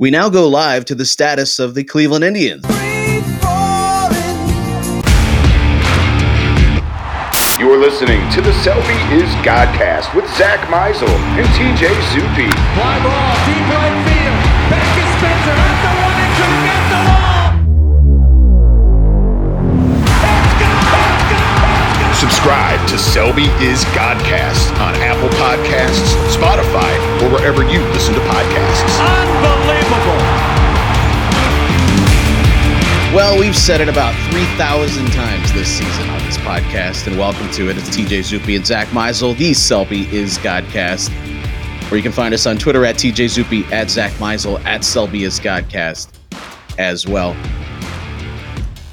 We now go live to the status of the Cleveland Indians. You're listening to the Selby is Godcast with Zack Meisel and TJ Zuppe. Fly ball, deep right field. Back is Spencer at the one and track at the wall. It's gone! It's gone! It's gone! Subscribe to Selby is Godcast on Apple Podcasts, Spotify, or wherever you listen to podcasts. Unbelievable. Well, we've said it about 3,000 times this season on this podcast, and welcome to it. It's TJ Zuppe and Zack Meisel, the Selby is Godcast, where you can find us on Twitter at TJ Zuppe, at Zack Meisel, at Selby is Godcast as well.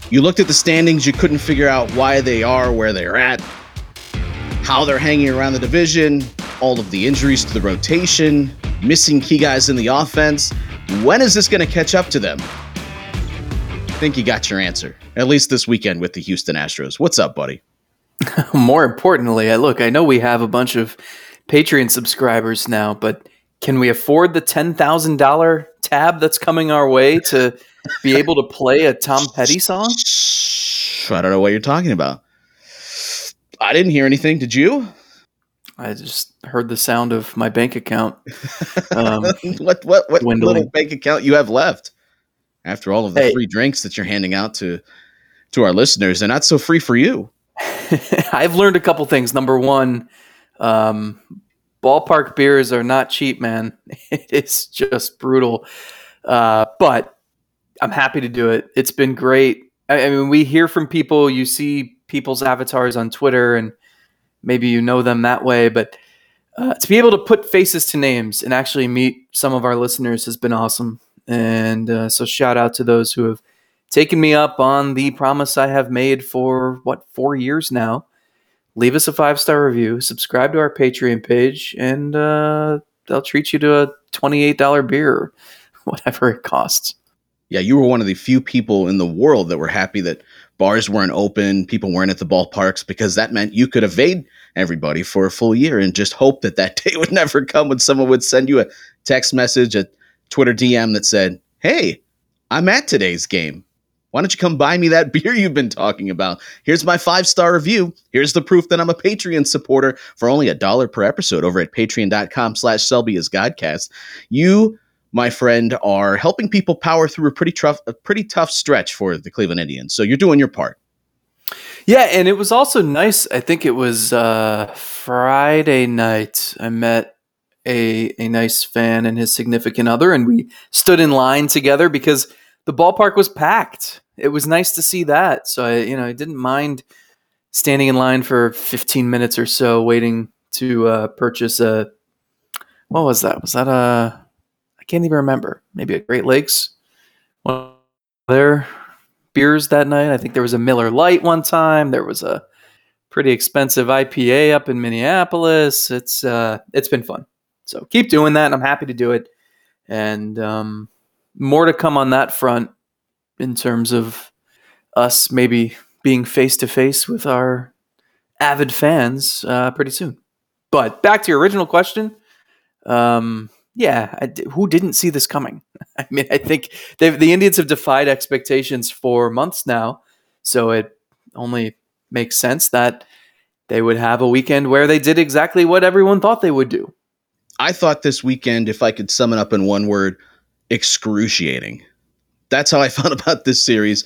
You looked at the standings, you couldn't figure out why they are where they're at, how they're hanging around the division, all of the injuries to the rotation, missing key guys in the offense. When is this going to catch up to them? I think you got your answer, at least this weekend with the Houston Astros. What's up, buddy? More importantly, I look, I know we have a bunch of Patreon subscribers now, but can we afford the $10,000 tab that's coming our way to be able to play a Tom Petty song? I don't know what you're talking about. I didn't hear anything. Did you? I just heard the sound of my bank account. Um, what what what Dwindling. little bank account you have left after all of the Hey. free drinks that you're handing out to to our listeners? They're not so free for you. I've learned a couple things. Number one, um, ballpark beers are not cheap, man. It's just brutal. Uh, but I'm happy to do it. It's been great. I, I mean, we hear from people, you see people's avatars on Twitter, and maybe you know them that way. But uh, to be able to put faces to names and actually meet some of our listeners has been awesome. And uh, so, shout out to those who have taken me up on the promise I have made for what four years now. Leave us a five star review, subscribe to our Patreon page, and uh, they'll treat you to a twenty eight dollar beer, or whatever it costs. Yeah, you were one of the few people in the world that were happy that bars weren't open, people weren't at the ballparks, because that meant you could evade everybody for a full year and just hope that that day would never come when someone would send you a text message, a Twitter DM that said, Hey, I'm at today's game. Why don't you come buy me that beer you've been talking about? Here's my five star review. Here's the proof that I'm a Patreon supporter for only a dollar per episode over at patreon.com slash Selby is Godcast. You my friend, are helping people power through a pretty tough, a pretty tough stretch for the Cleveland Indians. So you're doing your part. Yeah, and it was also nice. I think it was uh, Friday night. I met a a nice fan and his significant other, and we stood in line together because the ballpark was packed. It was nice to see that. So I, you know, I didn't mind standing in line for 15 minutes or so, waiting to uh, purchase a. What was that? Was that a? Can't even remember. Maybe a Great Lakes. One their beers that night. I think there was a Miller Lite one time. There was a pretty expensive IPA up in Minneapolis. It's uh, it's been fun. So keep doing that, and I'm happy to do it. And um, more to come on that front in terms of us maybe being face to face with our avid fans uh, pretty soon. But back to your original question. Um, yeah, I who didn't see this coming? I mean, I think the Indians have defied expectations for months now, so it only makes sense that they would have a weekend where they did exactly what everyone thought they would do. I thought this weekend, if I could sum it up in one word, excruciating. That's how I felt about this series.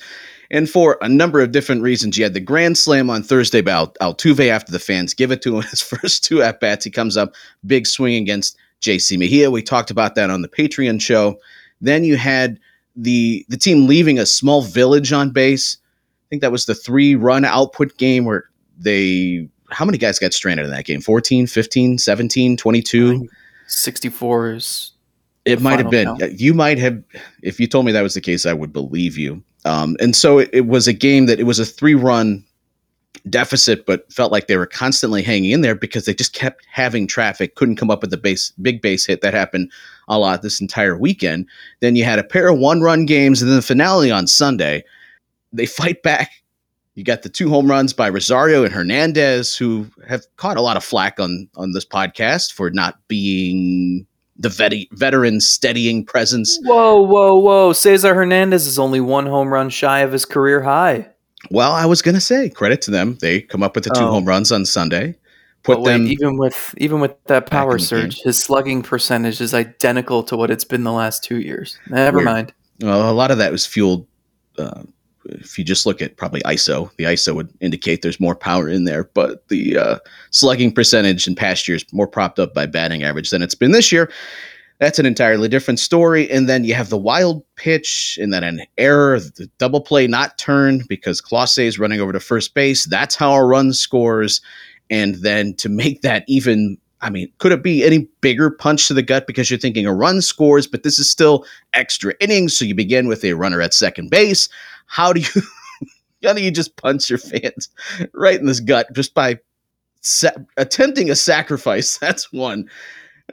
And for a number of different reasons, you had the grand slam on Thursday by Al- Altuve after the fans give it to him his first two at bats. He comes up big swing against JC Mejia. We talked about that on the Patreon show. Then you had the the team leaving a small village on base. I think that was the three run output game where they how many guys got stranded in that game? 14, 15, 17, 22? 64 is It might have been. You might have, if you told me that was the case, I would believe you. Um, and so it, it was a game that it was a three run deficit, but felt like they were constantly hanging in there because they just kept having traffic, couldn't come up with the base, big base hit that happened a lot this entire weekend. Then you had a pair of one run games, and then the finale on Sunday. They fight back. You got the two home runs by Rosario and Hernandez, who have caught a lot of flack on on this podcast for not being the vet- veteran steadying presence. Whoa, whoa, whoa! Cesar Hernandez is only one home run shy of his career high. Well, I was going to say credit to them. They come up with the two Oh. home runs on Sunday. Put But wait, them even with even with that power surge, his slugging percentage is identical to what it's been the last two years. Never Weird. mind. Well, a lot of that was fueled. Uh, if you just look at probably ISO, the ISO would indicate there's more power in there, but the uh, slugging percentage in past years more propped up by batting average than it's been this year. That's an entirely different story. And then you have the wild pitch, and then an error, the double play not turned because Clase is running over to first base. That's how a run scores. And then to make that even, I mean, could it be any bigger punch to the gut because you're thinking a run scores, but this is still extra innings. So you begin with a runner at second base. How do you how do you just punch your fans right in this gut just by sa- attempting a sacrifice? That's one.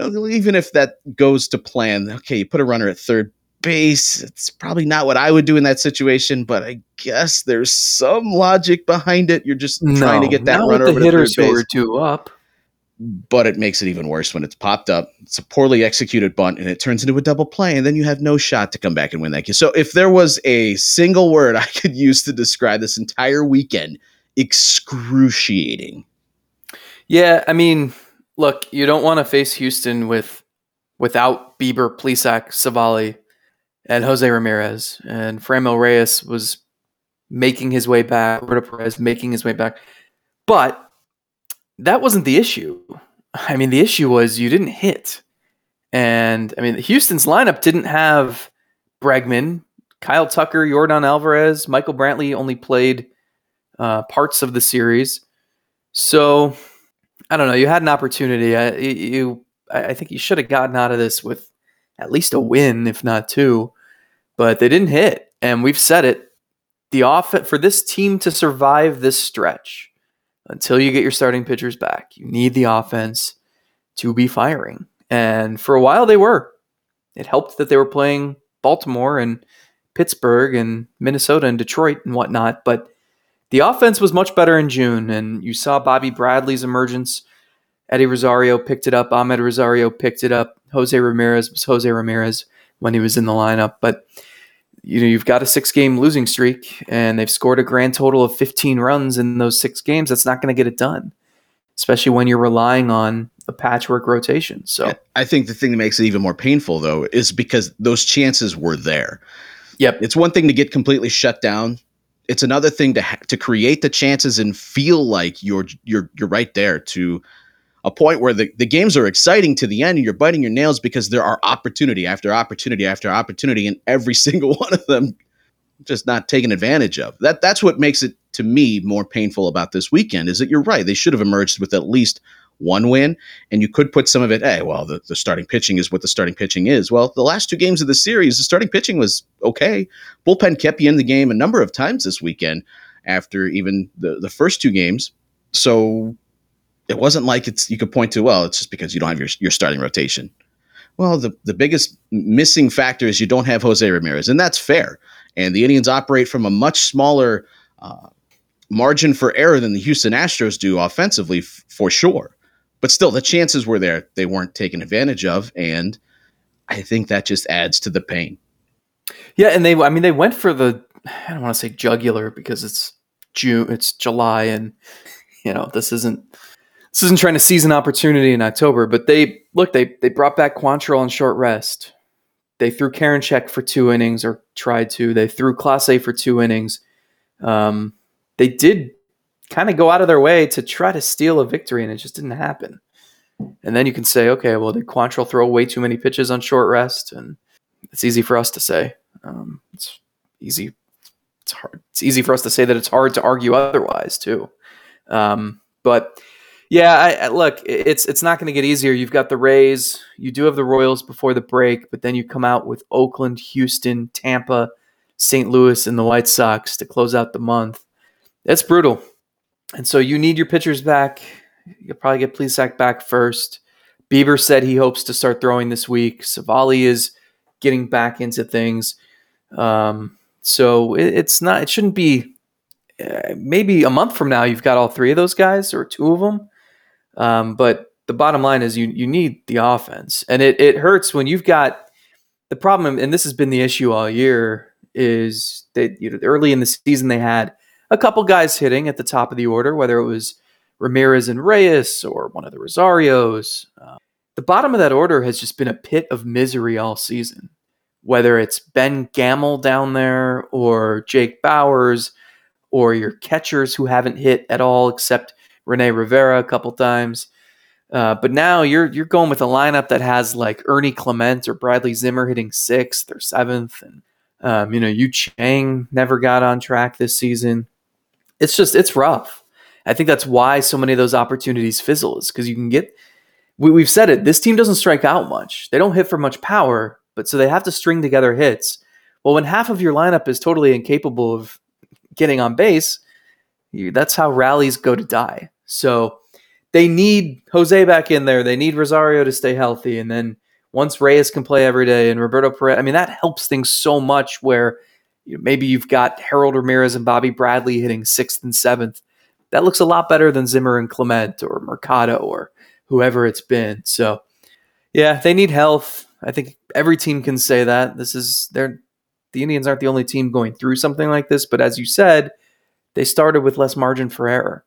Even if that goes to plan, okay, you put a runner at third base. It's probably not what I would do in that situation, but I guess there's some logic behind it. You're just trying to get that runner over the to third hitters base two up. but it makes it even worse when it's popped up. It's a poorly executed bunt and it turns into a double play, and then you have no shot to come back and win that game. So, if there was a single word I could use to describe this entire weekend, excruciating. Yeah, I mean, look, you don't want to face Houston with without Bieber, Plesac, Civale, and Jose Ramirez. And Franmil Reyes was making his way back, Roberto Perez making his way back. But that wasn't the issue. I mean, the issue was you didn't hit. And I mean, Houston's lineup didn't have Bregman, Kyle Tucker, Yordan Alvarez, Michael Brantley only played uh, parts of the series. So I don't know. You had an opportunity. I, you, I think you should have gotten out of this with at least a win, if not two. But they didn't hit, and we've said it. The off for this team to survive this stretch until you get your starting pitchers back, you need the offense to be firing. And for a while, they were. It helped that they were playing Baltimore and Pittsburgh and Minnesota and Detroit and whatnot, but the offense was much better in June, and you saw Bobby Bradley's emergence. Eddie Rosario picked it up. Amed Rosario picked it up. Jose Ramirez was Jose Ramirez when he was in the lineup. But you know, you've got a six-game losing streak, and they've scored a grand total of 15 runs in those six games. That's not going to get it done, especially when you're relying on a patchwork rotation. So, I think the thing that makes it even more painful, though, is because those chances were there. yep, It's one thing to get completely shut down. It's another thing to ha- to create the chances and feel like you're you're you're right there to a point where the, the games are exciting to the end and you're biting your nails because there are opportunity after opportunity after opportunity and every single one of them just not taken advantage of. That that's what makes it to me more painful about this weekend is that you're right. They should have emerged with at least one win. And you could put some of it, hey, well, the, the starting pitching is what the starting pitching is. Well, the last two games of the series, the starting pitching was okay. Bullpen kept you in the game a number of times this weekend after even the, the first two games. So it wasn't like it's you could point to, well, it's just because you don't have your, your starting rotation. Well, the, the biggest missing factor is you don't have Jose Ramirez, and that's fair. And the Indians operate from a much smaller uh, margin for error than the Houston Astros do offensively, f- for sure. But still, the chances were there. They weren't taken advantage of. And I think that just adds to the pain. yeah, and they, I mean, they went for the, I don't want to say jugular because it's June, it's July, and you know this isn't this isn't trying to seize an opportunity in October, but they look they they brought back Quantrill on short rest. They threw Karinchak for two innings or tried to. They threw Clase for two innings. Um, they did kind of go out of their way to try to steal a victory, and it just didn't happen. And then you can say, okay, well, did Quantrill throw way too many pitches on short rest? And it's easy for us to say. Um, it's easy. It's hard. It's easy for us to say that it's hard to argue otherwise too. Um, but yeah, I, I, look, it's it's not going to get easier. You've got the Rays, you do have the Royals before the break, but then you come out with Oakland, Houston, Tampa, St. Louis, and the White Sox to close out the month. That's brutal. And so you need your pitchers back. You'll probably get Plesac back first. Bieber said he hopes to start throwing this week. Civale is getting back into things. Um, so it, it's not. It shouldn't be. Uh, maybe a month from now, you've got all three of those guys or two of them. Um, but the bottom line is you you need the offense, and it it hurts when you've got the problem. And this has been the issue all year is that you know early in the season they had a couple guys hitting at the top of the order, whether it was Ramirez and Reyes or one of the Rosarios. Uh, the bottom of that order has just been a pit of misery all season. Whether it's Ben Gamel down there or Jake Bauers or your catchers who haven't hit at all except Rene Rivera a couple times. Uh, but now you're you're going with a lineup that has like Ernie Clement or Bradley Zimmer hitting sixth or seventh, and um, you know Yu Chang never got on track this season. It's just it's rough. I think that's why so many of those opportunities fizzle is because you can get we, have said it. This team doesn't strike out much. They don't hit for much power, but so they have to string together hits. Well, when half of your lineup is totally incapable of getting on base, you, that's how rallies go to die. So they need Jose back in there. They need Rosario to stay healthy, and then once Reyes can play every day and Roberto Perez, I mean that helps things so much. Where you know, maybe you've got Harold Ramirez and Bobby Bradley hitting sixth and seventh. That looks a lot better than Zimmer and Clement or Mercado or whoever it's been. So, yeah, they need health. I think every team can say that. This is they're the Indians aren't the only team going through something like this, but as you said, they started with less margin for error.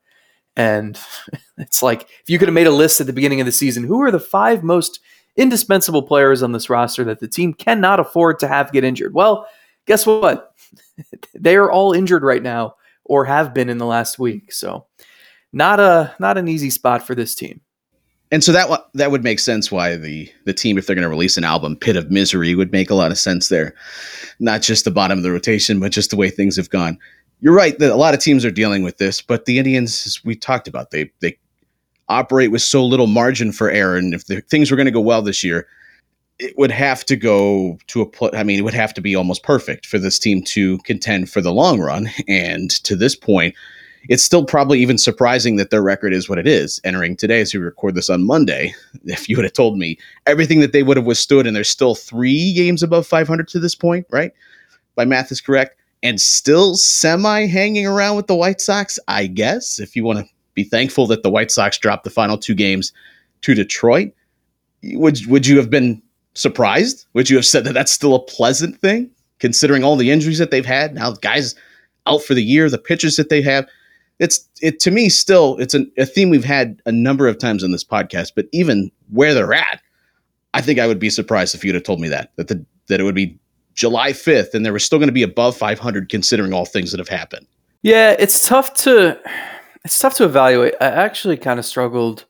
And it's like if you could have made a list at the beginning of the season, who are the five most indispensable players on this roster that the team cannot afford to have get injured? Well, guess what? they are all injured right now or have been in the last week. So, not a not an easy spot for this team. And so that that would make sense why the the team if they're going to release an album pit of misery would make a lot of sense there. Not just the bottom of the rotation but just the way things have gone. You're right that a lot of teams are dealing with this but the indians as we talked about they they operate with so little margin for error. And if the, things were going to go well this year it would have to go to a pl- I mean it would have to be almost perfect for this team to contend for the long run and to this point it's still probably even surprising that their record is what it is entering today as we record this on Monday. If you would have told me everything that they would have withstood, and there's still three games above 500 to this point, right? My math is correct, and still semi hanging around with the White Sox, I guess, if you want to be thankful that the White Sox dropped the final two games to Detroit. Would, would you have been surprised? Would you have said that that's still a pleasant thing, considering all the injuries that they've had? Now, guys out for the year, the pitchers that they have it's it to me still it's an, a theme we've had a number of times on this podcast. But even where they're at, I think I would be surprised if you'd have told me that that the, that it would be July fifth and they were still going to be above 500 considering all things that have happened. Yeah, it's tough to it's tough to evaluate. I actually kind of struggled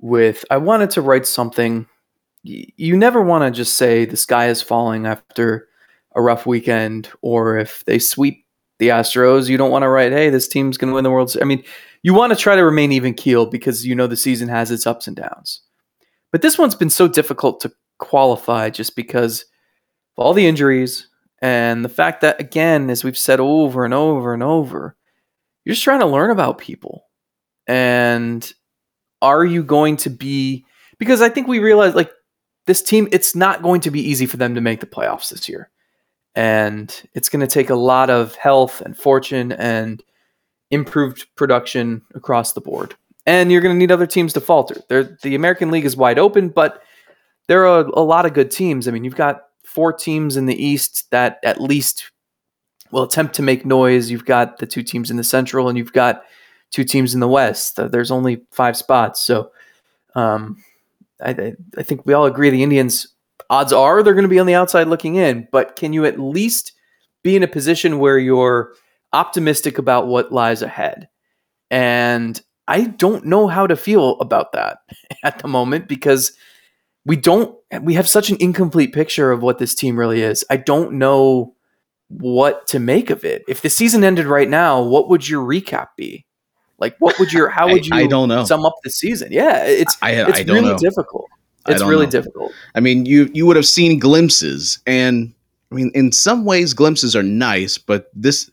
with. I wanted to write something. You never want to just say the sky is falling after a rough weekend, or if they sweep the Astros, you don't want to write, hey, this team's going to win the World Series. I mean, you want to try to remain even keel because you know the season has its ups and downs. But this one's been so difficult to qualify just because of all the injuries and the fact that, again, as we've said over and over and over, you're just trying to learn about people. And are you going to be, because I think we realize like this team, it's not going to be easy for them to make the playoffs this year and it's going to take a lot of health and fortune and improved production across the board. And you're going to need other teams to falter. They're, the American League is wide open, but there are a lot of good teams. I mean, you've got four teams in the East that at least will attempt to make noise. You've got the two teams in the Central, and you've got two teams in the West. There's only five spots, so um, I, I think we all agree the Indians odds are they're going to be on the outside looking in, but can you at least be in a position where you're optimistic about what lies ahead? And I don't know how to feel about that at the moment because we don't we have such an incomplete picture of what this team really is. I don't know what to make of it. If the season ended right now, what would your recap be? Like what would your how would you I, I don't know. sum up the season? Yeah, it's I, it's really know. difficult. It's really know. difficult. I mean, you you would have seen glimpses, and I mean, in some ways, glimpses are nice, but this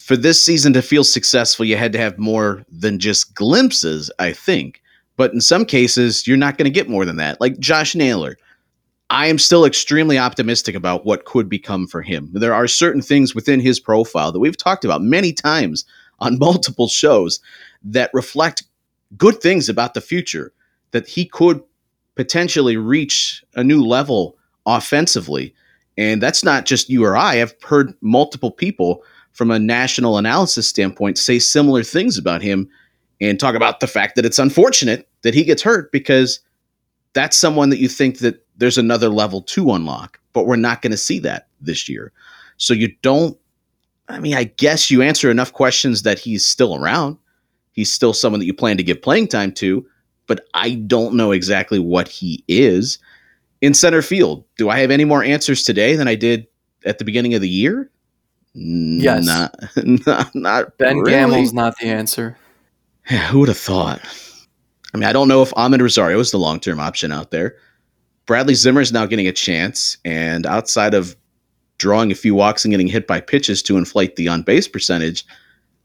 for this season to feel successful, you had to have more than just glimpses, I think. But in some cases, you're not going to get more than that. Like Josh Naylor, I am still extremely optimistic about what could become for him. There are certain things within his profile that we've talked about many times on multiple shows that reflect good things about the future that he could potentially reach a new level offensively. And that's not just you or I. I've heard multiple people from a national analysis standpoint say similar things about him and talk about the fact that it's unfortunate that he gets hurt because that's someone that you think that there's another level to unlock, but we're not going to see that this year. So you don't I mean, I guess you answer enough questions that he's still around. He's still someone that you plan to give playing time to, but I don't know exactly what he is in center field. Do I have any more answers today than I did at the beginning of the year? Yes. Not, not, not Ben really. Gamel's not the answer. Yeah, who would have thought? I mean, I don't know if Amed Rosario is the long term option out there. Bradley Zimmer is now getting a chance, and outside of drawing a few walks and getting hit by pitches to inflate the on base percentage,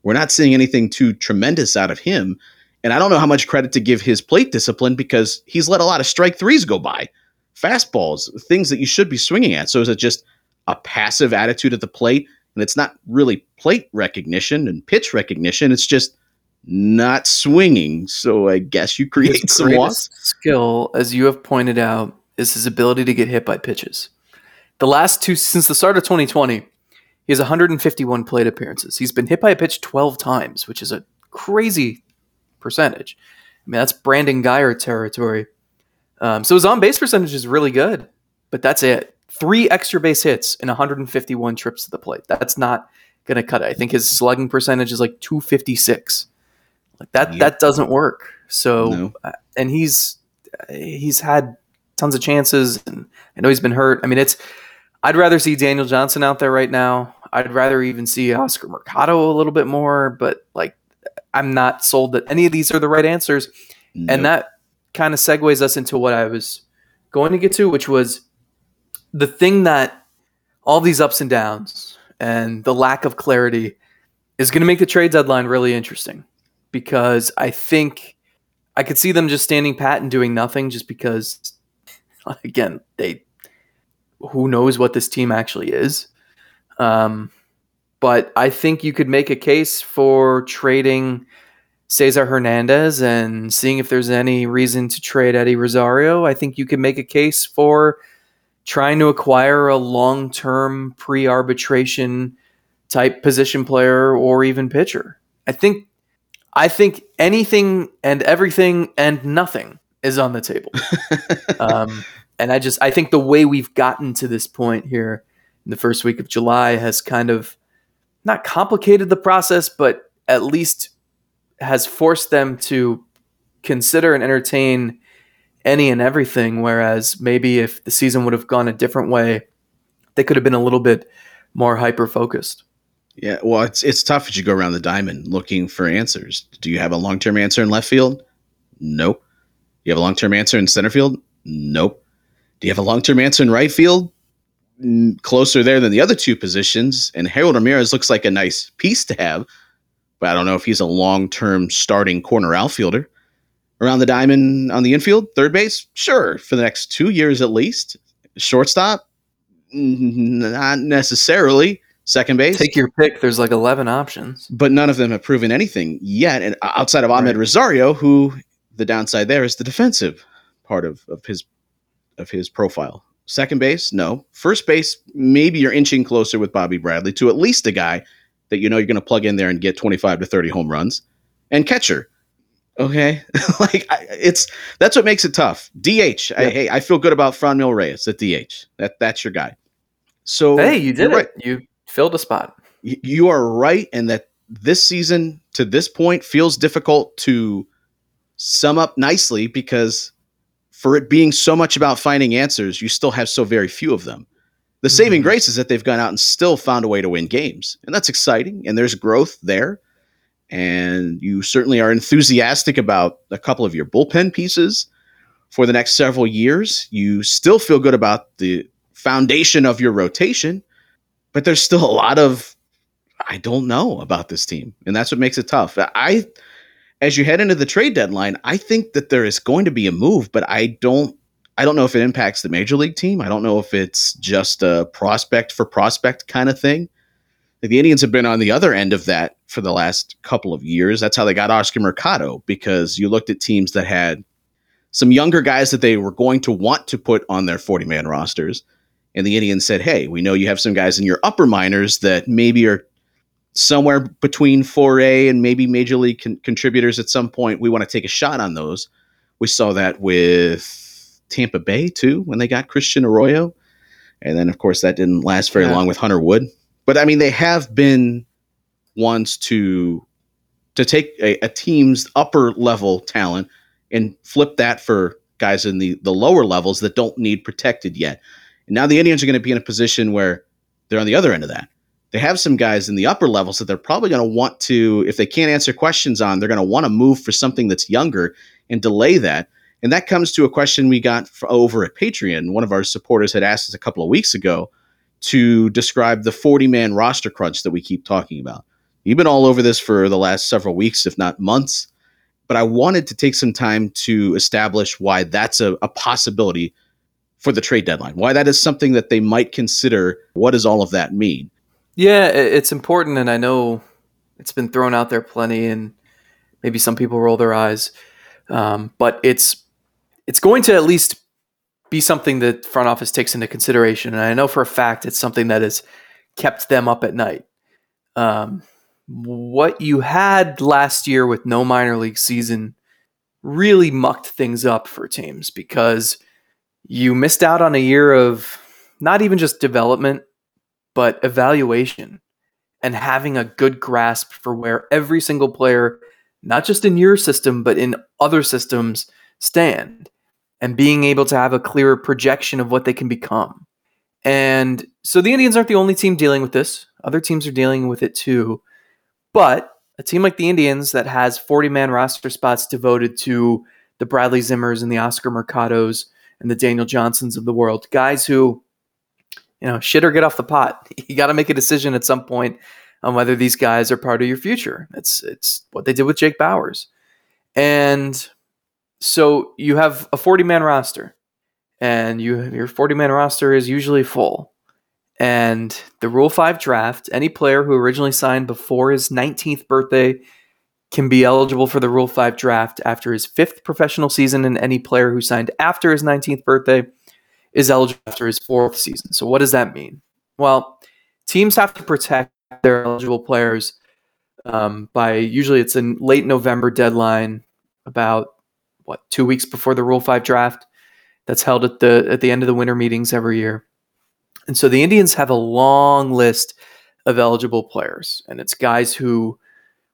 we're not seeing anything too tremendous out of him. And I don't know how much credit to give his plate discipline because he's let a lot of strike threes go by, fastballs, things that you should be swinging at. So is it just a passive attitude at the plate? And it's not really plate recognition and pitch recognition. It's just not swinging. So I guess you create His some walks. skill, as you have pointed out, is his ability to get hit by pitches. The last two, since the start of 2020, he has 151 plate appearances. He's been hit by a pitch 12 times, which is a crazy percentage. I mean, that's Brandon Guyer territory. Um, so his on base percentage is really good, but that's it. Three extra base hits in 151 trips to the plate. That's not going to cut it. I think his slugging percentage is like 256. Like that, Yep. that doesn't work. So, No. uh, and he's he's had tons of chances, and I know he's been hurt. I mean, it's I'd rather see Daniel Johnson out there right now. I'd rather even see Oscar Mercado a little bit more, but like I'm not sold that any of these are the right answers. And that kind of segues us into what I was going to get to, which was the thing that all these ups and downs and the lack of clarity is going to make the trade deadline really interesting because I think I could see them just standing pat and doing nothing just because, again, they who knows what this team actually is. Um, but I think you could make a case for trading Cesar Hernandez and seeing if there's any reason to trade Eddie Rosario. I think you could make a case for trying to acquire a long term pre arbitration type position player or even pitcher. I think I think anything and everything and nothing is on the table. um, and I just I think the way we've gotten to this point here in the first week of July has kind of not complicated the process, but at least has forced them to consider and entertain any and everything. Whereas maybe if the season would have gone a different way, they could have been a little bit more hyper focused. Yeah, well, it's it's tough as you go around the diamond looking for answers. Do you have a long term answer in left field? Nope. You have a long term answer in center field? Nope. Do you have a long term answer in right field? Closer there than the other two positions. And Harold Ramirez looks like a nice piece to have, but I don't know if he's a long term starting corner outfielder. Around the diamond on the infield, third base, sure, for the next two years at least. Shortstop, not necessarily. Second base, Take your pick. There's like 11 options. but none of them have proven anything yet. And uh, outside of Amed Right. Rosario, who the downside there is the defensive part of, of his of his profile. Second base, no. First base, maybe you're inching closer with Bobby Bradley to at least a guy that you know you're going to plug in there and get 25 to 30 home runs. And catcher, okay, like I, it's that's what makes it tough. DH, I, hey, I feel good about Franmil Reyes at DH. That that's your guy. So Hey, you did it. You filled a spot. you are right in that this season to this point feels difficult to sum up nicely because for it being so much about finding answers, you still have so very few of them. The saving Mhm. grace is that they've gone out and still found a way to win games, and that's exciting. And there's growth there, and you certainly are enthusiastic about a couple of your bullpen pieces for the next several years. You still feel good about the foundation of your rotation, but there's still a lot of I don't know about this team, and that's what makes it tough. I, as you head into the trade deadline, I think that there is going to be a move, but I don't. I don't know if it impacts the major league team. I don't know if it's just a prospect for prospect kind of thing. The Indians have been on the other end of that for the last couple of years. That's how they got Oscar Mercado because you looked at teams that had some younger guys that they were going to want to put on their 40 man rosters. And the Indians said, hey, we know you have some guys in your upper minors that maybe are somewhere between 4A and maybe major league con- contributors at some point. We want to take a shot on those. We saw that with Tampa Bay too when they got Christian Arroyo. And then, of course, that didn't last very Yeah. long with Hunter Wood. But I mean, they have been ones to to take a, a team's upper level talent and flip that for guys in the the lower levels that don't need protected yet. And now the Indians are going to be in a position where they're on the other end of that. They have some guys in the upper levels that they're probably going to want to, if they can't answer questions on, they're going to want to move for something that's younger and delay that. And that comes to a question we got over at Patreon. One of our supporters had asked us a couple of weeks ago to describe the 40 man roster crunch that we keep talking about. You've been all over this for the last several weeks, if not months. But I wanted to take some time to establish why that's a, a possibility for the trade deadline, why that is something that they might consider. What does all of that mean? Yeah, it's important, and I know it's been thrown out there plenty, and maybe some people roll their eyes, um, but it's it's going to at least be something that front office takes into consideration, and I know for a fact it's something that has kept them up at night. Um, what you had last year with no minor league season really mucked things up for teams because you missed out on a year of not even just development but evaluation and having a good grasp for where every single player, not just in your system, but in other systems, stand and being able to have a clearer projection of what they can become. And so the Indians aren't the only team dealing with this. Other teams are dealing with it too. But a team like the Indians that has 40 man roster spots devoted to the Bradley Zimmers and the Oscar Mercados and the Daniel Johnsons of the world, guys who you know, shit or get off the pot. You got to make a decision at some point on whether these guys are part of your future. It's it's what they did with Jake Bauers, and so you have a forty man roster, and you your forty man roster is usually full. And the Rule Five draft, any player who originally signed before his nineteenth birthday can be eligible for the Rule Five draft after his fifth professional season, and any player who signed after his nineteenth birthday is eligible after his fourth season. So, what does that mean? Well, teams have to protect their eligible players um, by usually it's a late November deadline, about what two weeks before the Rule Five draft. That's held at the at the end of the winter meetings every year, and so the Indians have a long list of eligible players, and it's guys who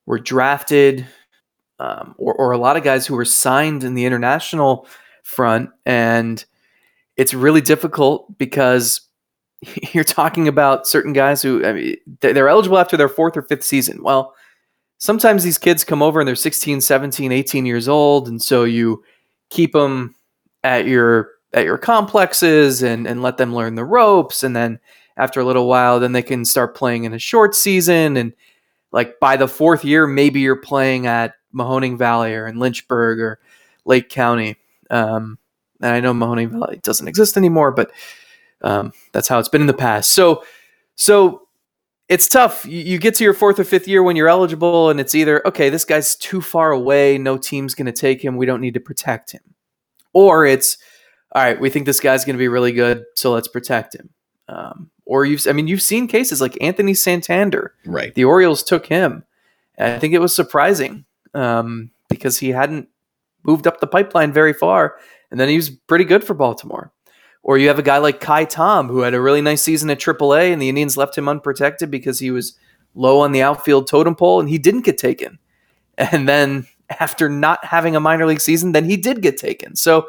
were drafted, um, or, or a lot of guys who were signed in the international front, and it's really difficult because you're talking about certain guys who I mean, they're eligible after their fourth or fifth season. Well, sometimes these kids come over and they're 16, 17, 18 years old, and so you keep them at your at your complexes and and let them learn the ropes, and then after a little while, then they can start playing in a short season, and like by the fourth year, maybe you're playing at Mahoning Valley or in Lynchburg or Lake County. Um, and I know Mahoning Valley doesn't exist anymore, but um, that's how it's been in the past. So, so it's tough. You, you get to your fourth or fifth year when you're eligible, and it's either okay, this guy's too far away, no team's going to take him, we don't need to protect him, or it's all right, we think this guy's going to be really good, so let's protect him. Um, or you've, I mean, you've seen cases like Anthony Santander. Right. The Orioles took him. I think it was surprising um, because he hadn't moved up the pipeline very far, and then he was pretty good for Baltimore. Or you have a guy like Ka'ai Tom who had a really nice season at AAA, and the Indians left him unprotected because he was low on the outfield totem pole, and he didn't get taken. And then after not having a minor league season, then he did get taken. So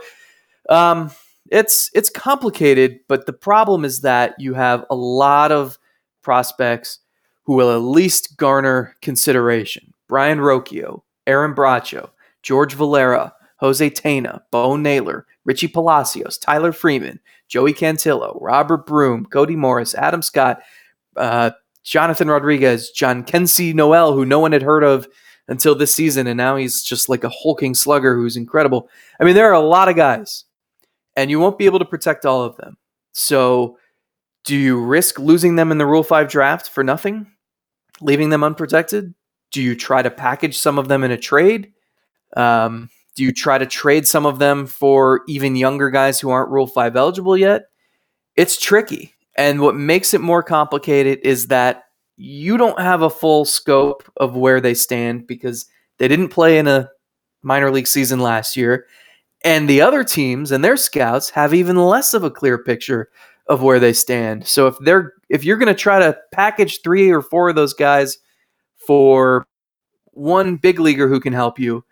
um, it's it's complicated, but the problem is that you have a lot of prospects who will at least garner consideration. Brayan Rocchio, Aaron Bracho, George Valera, Jose Tena, Bo Naylor, Richie Palacios, Tyler Freeman, Joey Cantillo, Robert Broom, Cody Morris, Adam Scott, uh, Jonathan Rodriguez, Jhonkensy Noel, who no one had heard of until this season, and now he's just like a hulking slugger who's incredible. I mean, there are a lot of guys, and you won't be able to protect all of them. So, do you risk losing them in the Rule 5 draft for nothing? Leaving them unprotected? Do you try to package some of them in a trade? Um, Do you try to trade some of them for even younger guys who aren't Rule 5 eligible yet? It's tricky. And what makes it more complicated is that you don't have a full scope of where they stand because they didn't play in a minor league season last year. And the other teams and their scouts have even less of a clear picture of where they stand. So if they're if you're going to try to package 3 or 4 of those guys for one big leaguer who can help you,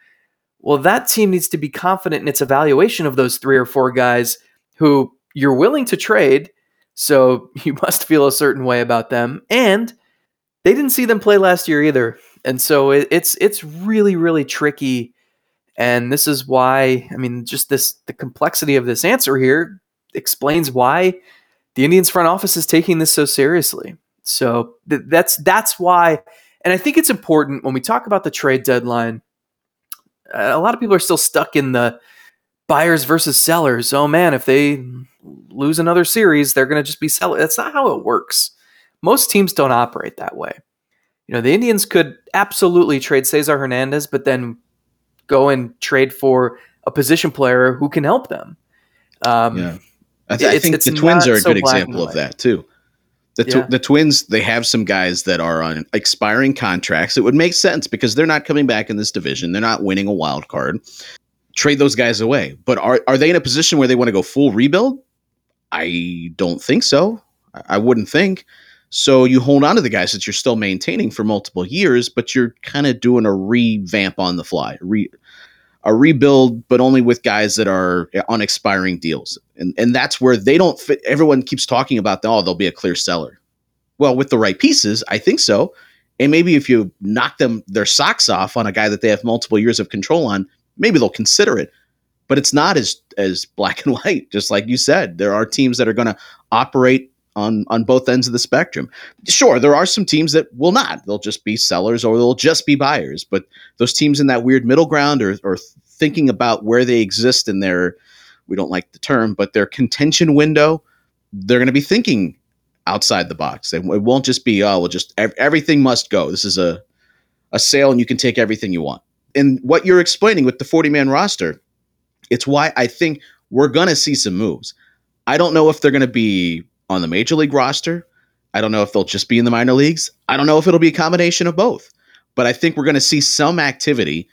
well that team needs to be confident in its evaluation of those 3 or 4 guys who you're willing to trade, so you must feel a certain way about them and they didn't see them play last year either. And so it, it's it's really really tricky and this is why I mean just this the complexity of this answer here explains why the Indians front office is taking this so seriously. So th- that's that's why and I think it's important when we talk about the trade deadline a lot of people are still stuck in the buyers versus sellers. Oh man, if they lose another series, they're going to just be sellers. That's not how it works. Most teams don't operate that way. You know, the Indians could absolutely trade Cesar Hernandez, but then go and trade for a position player who can help them. Um, yeah. I, th- I think the Twins are a so good example of that too. The, tw- yeah. the Twins, they have some guys that are on expiring contracts. It would make sense because they're not coming back in this division. They're not winning a wild card. Trade those guys away. But are, are they in a position where they want to go full rebuild? I don't think so. I wouldn't think. So you hold on to the guys that you're still maintaining for multiple years, but you're kind of doing a revamp on the fly, re, a rebuild, but only with guys that are eh, on expiring deals. And and that's where they don't fit. Everyone keeps talking about, oh, they'll be a clear seller. Well, with the right pieces, I think so. And maybe if you knock them their socks off on a guy that they have multiple years of control on, maybe they'll consider it. But it's not as as black and white. Just like you said, there are teams that are going to operate on on both ends of the spectrum. Sure, there are some teams that will not. They'll just be sellers or they'll just be buyers. But those teams in that weird middle ground or, or thinking about where they exist in their we don't like the term, but their contention window, they're going to be thinking outside the box. It, won't just be oh, well, just everything must go. This is a a sale and you can take everything you want. And what you're explaining with the 40 man roster, it's why I think we're going to see some moves. I don't know if they're going to be on the major league roster. I don't know if they'll just be in the minor leagues. I don't know if it'll be a combination of both. But I think we're going to see some activity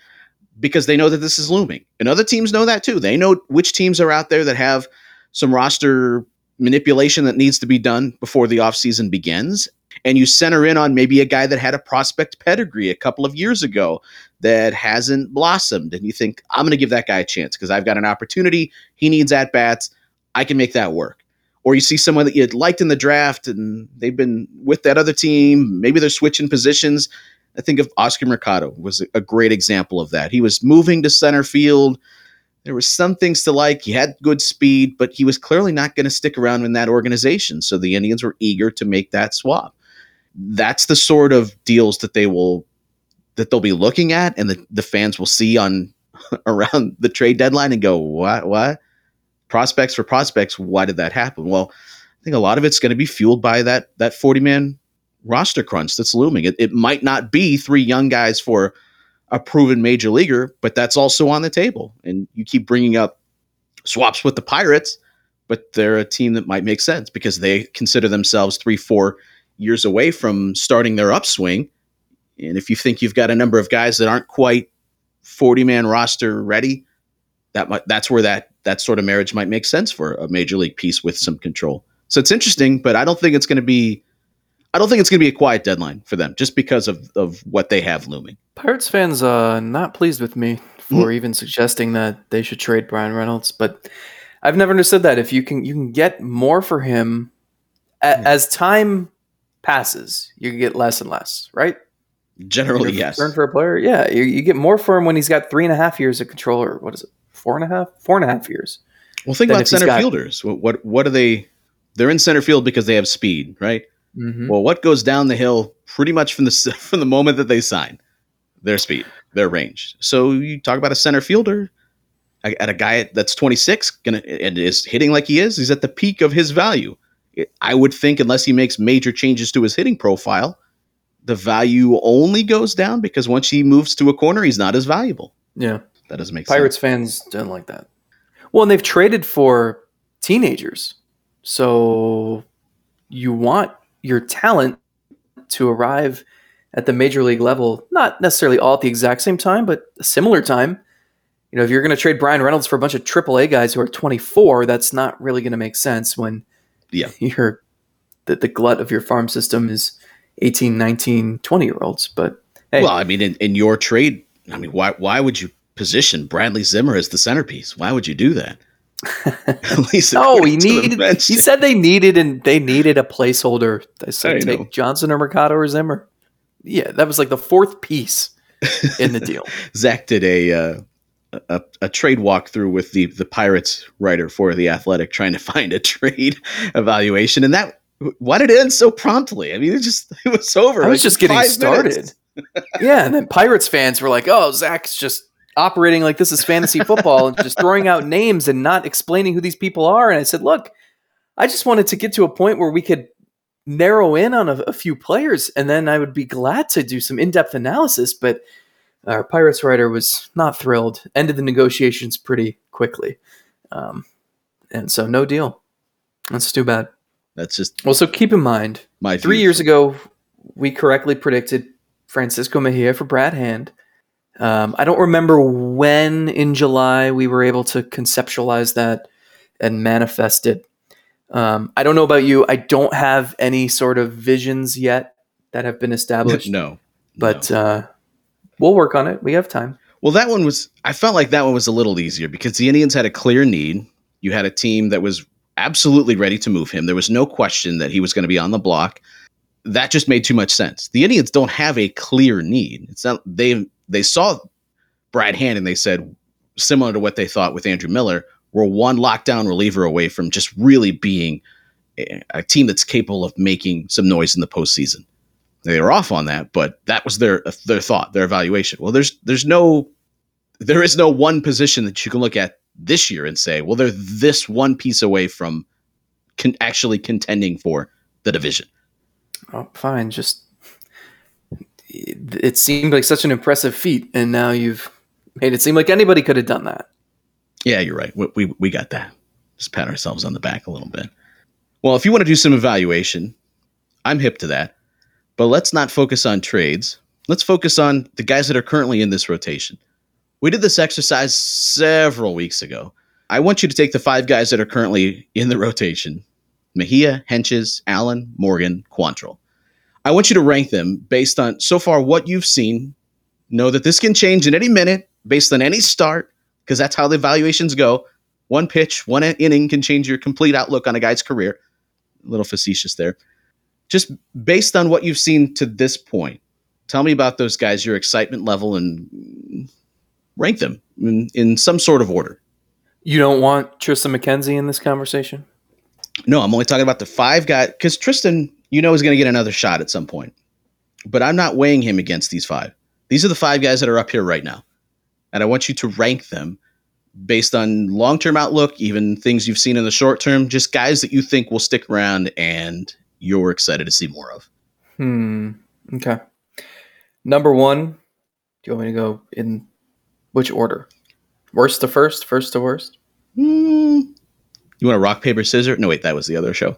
because they know that this is looming. And other teams know that too. They know which teams are out there that have some roster manipulation that needs to be done before the offseason begins. And you center in on maybe a guy that had a prospect pedigree a couple of years ago that hasn't blossomed. And you think, I'm going to give that guy a chance because I've got an opportunity. He needs at bats. I can make that work or you see someone that you liked in the draft and they've been with that other team. Maybe they're switching positions. I think of Oscar Mercado was a great example of that. He was moving to center field. There were some things to like. He had good speed, but he was clearly not going to stick around in that organization. So the Indians were eager to make that swap. That's the sort of deals that they will that they'll be looking at, and the, the fans will see on around the trade deadline and go, "What? What?" Prospects for prospects, why did that happen? Well, I think a lot of it's going to be fueled by that that 40 man roster crunch that's looming. It, it might not be three young guys for a proven major leaguer, but that's also on the table. And you keep bringing up swaps with the Pirates, but they're a team that might make sense because they consider themselves three, four years away from starting their upswing. And if you think you've got a number of guys that aren't quite 40 man roster ready, that might, that's where that that sort of marriage might make sense for a major league piece with some control. So it's interesting, but I don't think it's going to be. I don't think it's going to be a quiet deadline for them, just because of, of what they have looming. Pirates fans uh not pleased with me for mm. even suggesting that they should trade Bryan Reynolds, but I've never understood that. If you can you can get more for him a, mm. as time passes, you get less and less, right? Generally, yes. Turn for a player, yeah, you, you, get more for him when he's got three and a half years of control, or What is it? Four and a half, four and a half years. Well, think about center got, fielders. What, what, what are they? They're in center field because they have speed, right? Mm-hmm. Well, what goes down the hill pretty much from the from the moment that they sign? Their speed, their range. So you talk about a center fielder, at a guy that's 26 gonna and is hitting like he is. He's at the peak of his value. I would think unless he makes major changes to his hitting profile, the value only goes down because once he moves to a corner, he's not as valuable. Yeah. That doesn't make Pirates sense. Pirates fans don't like that. Well, and they've traded for teenagers. So you want your talent to arrive at the major league level, not necessarily all at the exact same time, but a similar time. You know, if you're going to trade Bryan Reynolds for a bunch of AAA guys who are 24, that's not really going to make sense when Yeah. you're the, the glut of your farm system is 18, 19, 20 year olds. But hey, Well, I mean, in, in your trade, I mean, why why would you position Bradley Zimmer as the centerpiece? Why would you do that? No, he according to the needed. He said they needed and they needed a placeholder. They said I take know. Johnson or Mercado or Zimmer. Yeah, that was like the fourth piece in the deal. Zack did a, uh, a a trade walkthrough with the the Pirates writer for the Athletic, trying to find a trade evaluation, and that why did it end so promptly? I mean, it just it was over. I was like, just getting started. yeah, and then Pirates fans were like, "Oh, Zack's just operating like this is fantasy football and just throwing out names and not explaining who these people are." And I said, "Look, I just wanted to get to a point where we could narrow in on a, a few players, and then I would be glad to do some in-depth analysis." But our Pirates writer was not thrilled. Ended the negotiations pretty quickly, um, and so no deal. That's too bad. That's just Well, so keep in mind, my Three years ago, we correctly predicted Francisco Mejia for Brad Hand. Um, I don't remember when in July we were able to conceptualize that and manifest it. Um, I don't know about you. I don't have any sort of visions yet that have been established, no, but no. uh, we'll work on it. We have time. Well, that one was. I felt like that one was a little easier because the Indians had a clear need. You had a team that was absolutely ready to move him. There was no question that he was going to be on the block. That just made too much sense. The Indians don't have a clear need. It's not they they saw Brad Hand and they said similar to what they thought with Andrew Miller, we're one lockdown reliever away from just really being a, a team that's capable of making some noise in the postseason. They were off on that, but that was their their thought, their evaluation. Well, there's there's no there is no one position that you can look at this year and say, well, they're this one piece away from con- actually contending for the division. Oh, fine. Just it, seemed like such an impressive feat, and now you've made it seem like anybody could have done that. Yeah, you're right. We, we, we got that. Just pat ourselves on the back a little bit. Well, if you want to do some evaluation, I'm hip to that. But let's not focus on trades. Let's focus on the guys that are currently in this rotation. We did this exercise several weeks ago. I want you to take the five guys that are currently in the rotation Mejia, Hentges, Allen, Morgan, Quantrill. I want you to rank them based on so far what you've seen. Know that this can change in any minute based on any start, because that's how the evaluations go. One pitch, one inning can change your complete outlook on a guy's career. A little facetious there. Just based on what you've seen to this point, tell me about those guys, your excitement level, and rank them in, in some sort of order. You don't want Triston McKenzie in this conversation? No, I'm only talking about the five guys because Triston, you know, he's going to get another shot at some point. But I'm not weighing him against these five. These are the five guys that are up here right now. And I want you to rank them based on long term outlook, even things you've seen in the short term, just guys that you think will stick around and you're excited to see more of. Hmm. Okay. Number one. Do you want me to go in which order? Worst to first, first to worst. Hmm. You want a rock, paper, scissors? No, wait, that was the other show.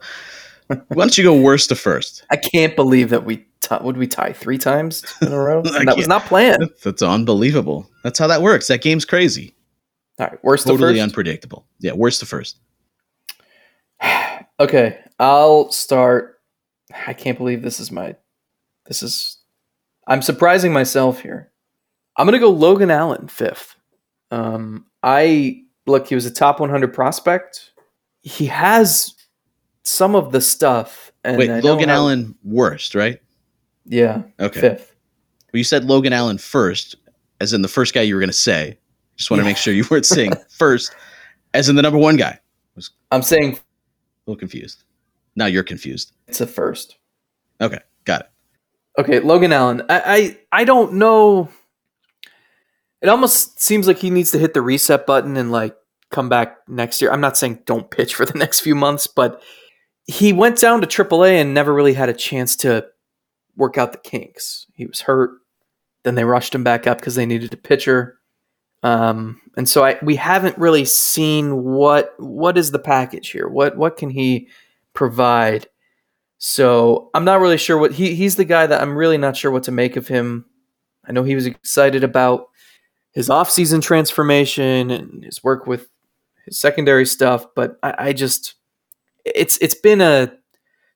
Why don't you go worst to first? I can't believe that we t- would we tie three times in a row. That was can't. not planned. That's unbelievable. That's how that works. That game's crazy. All right, worst Totally to first. unpredictable. Yeah, worst to first. okay, I'll start. I can't believe this is my. This is. I'm surprising myself here. I'm gonna go Logan Allen fifth. Um, I look. He was a top 100 prospect. He has some of the stuff. And Wait, I Logan how- Allen worst, right? Yeah, Okay. fifth. Well, you said Logan Allen first, as in the first guy you were going to say. Just want to Yeah. make sure you weren't saying first, as in the number one guy. I'm saying A little confused. Now you're confused. it's a first. Okay, got it. Okay, Logan Allen. I, I I don't know. It almost seems like he needs to hit the reset button and like come back next year. I'm not saying don't pitch for the next few months, but he went down to AAA and never really had a chance to work out the kinks. He was hurt. Then they rushed him back up because they needed a pitcher. Um, and so I we haven't really seen what what is the package here. What what can he provide? So I'm not really sure what he he's the guy that I'm really not sure what to make of him. I know he was excited about his offseason transformation and his work with his secondary stuff, but I, I just it's it's been a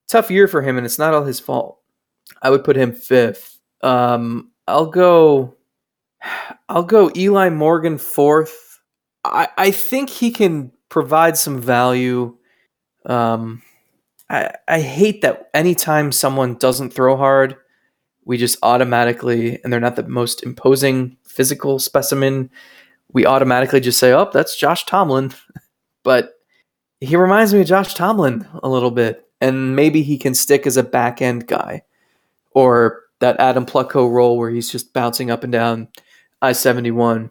tough year for him and it's not all his fault. I would put him fifth. Um, I'll go I'll go Eli Morgan fourth. I, I think he can provide some value. Um, I, I hate that anytime someone doesn't throw hard, we just automatically, and they're not the most imposing physical specimen, we automatically just say, oh, that's Josh Tomlin. but he reminds me of Josh Tomlin a little bit, and maybe he can stick as a back end guy or that Adam Plutko role where he's just bouncing up and down I 71.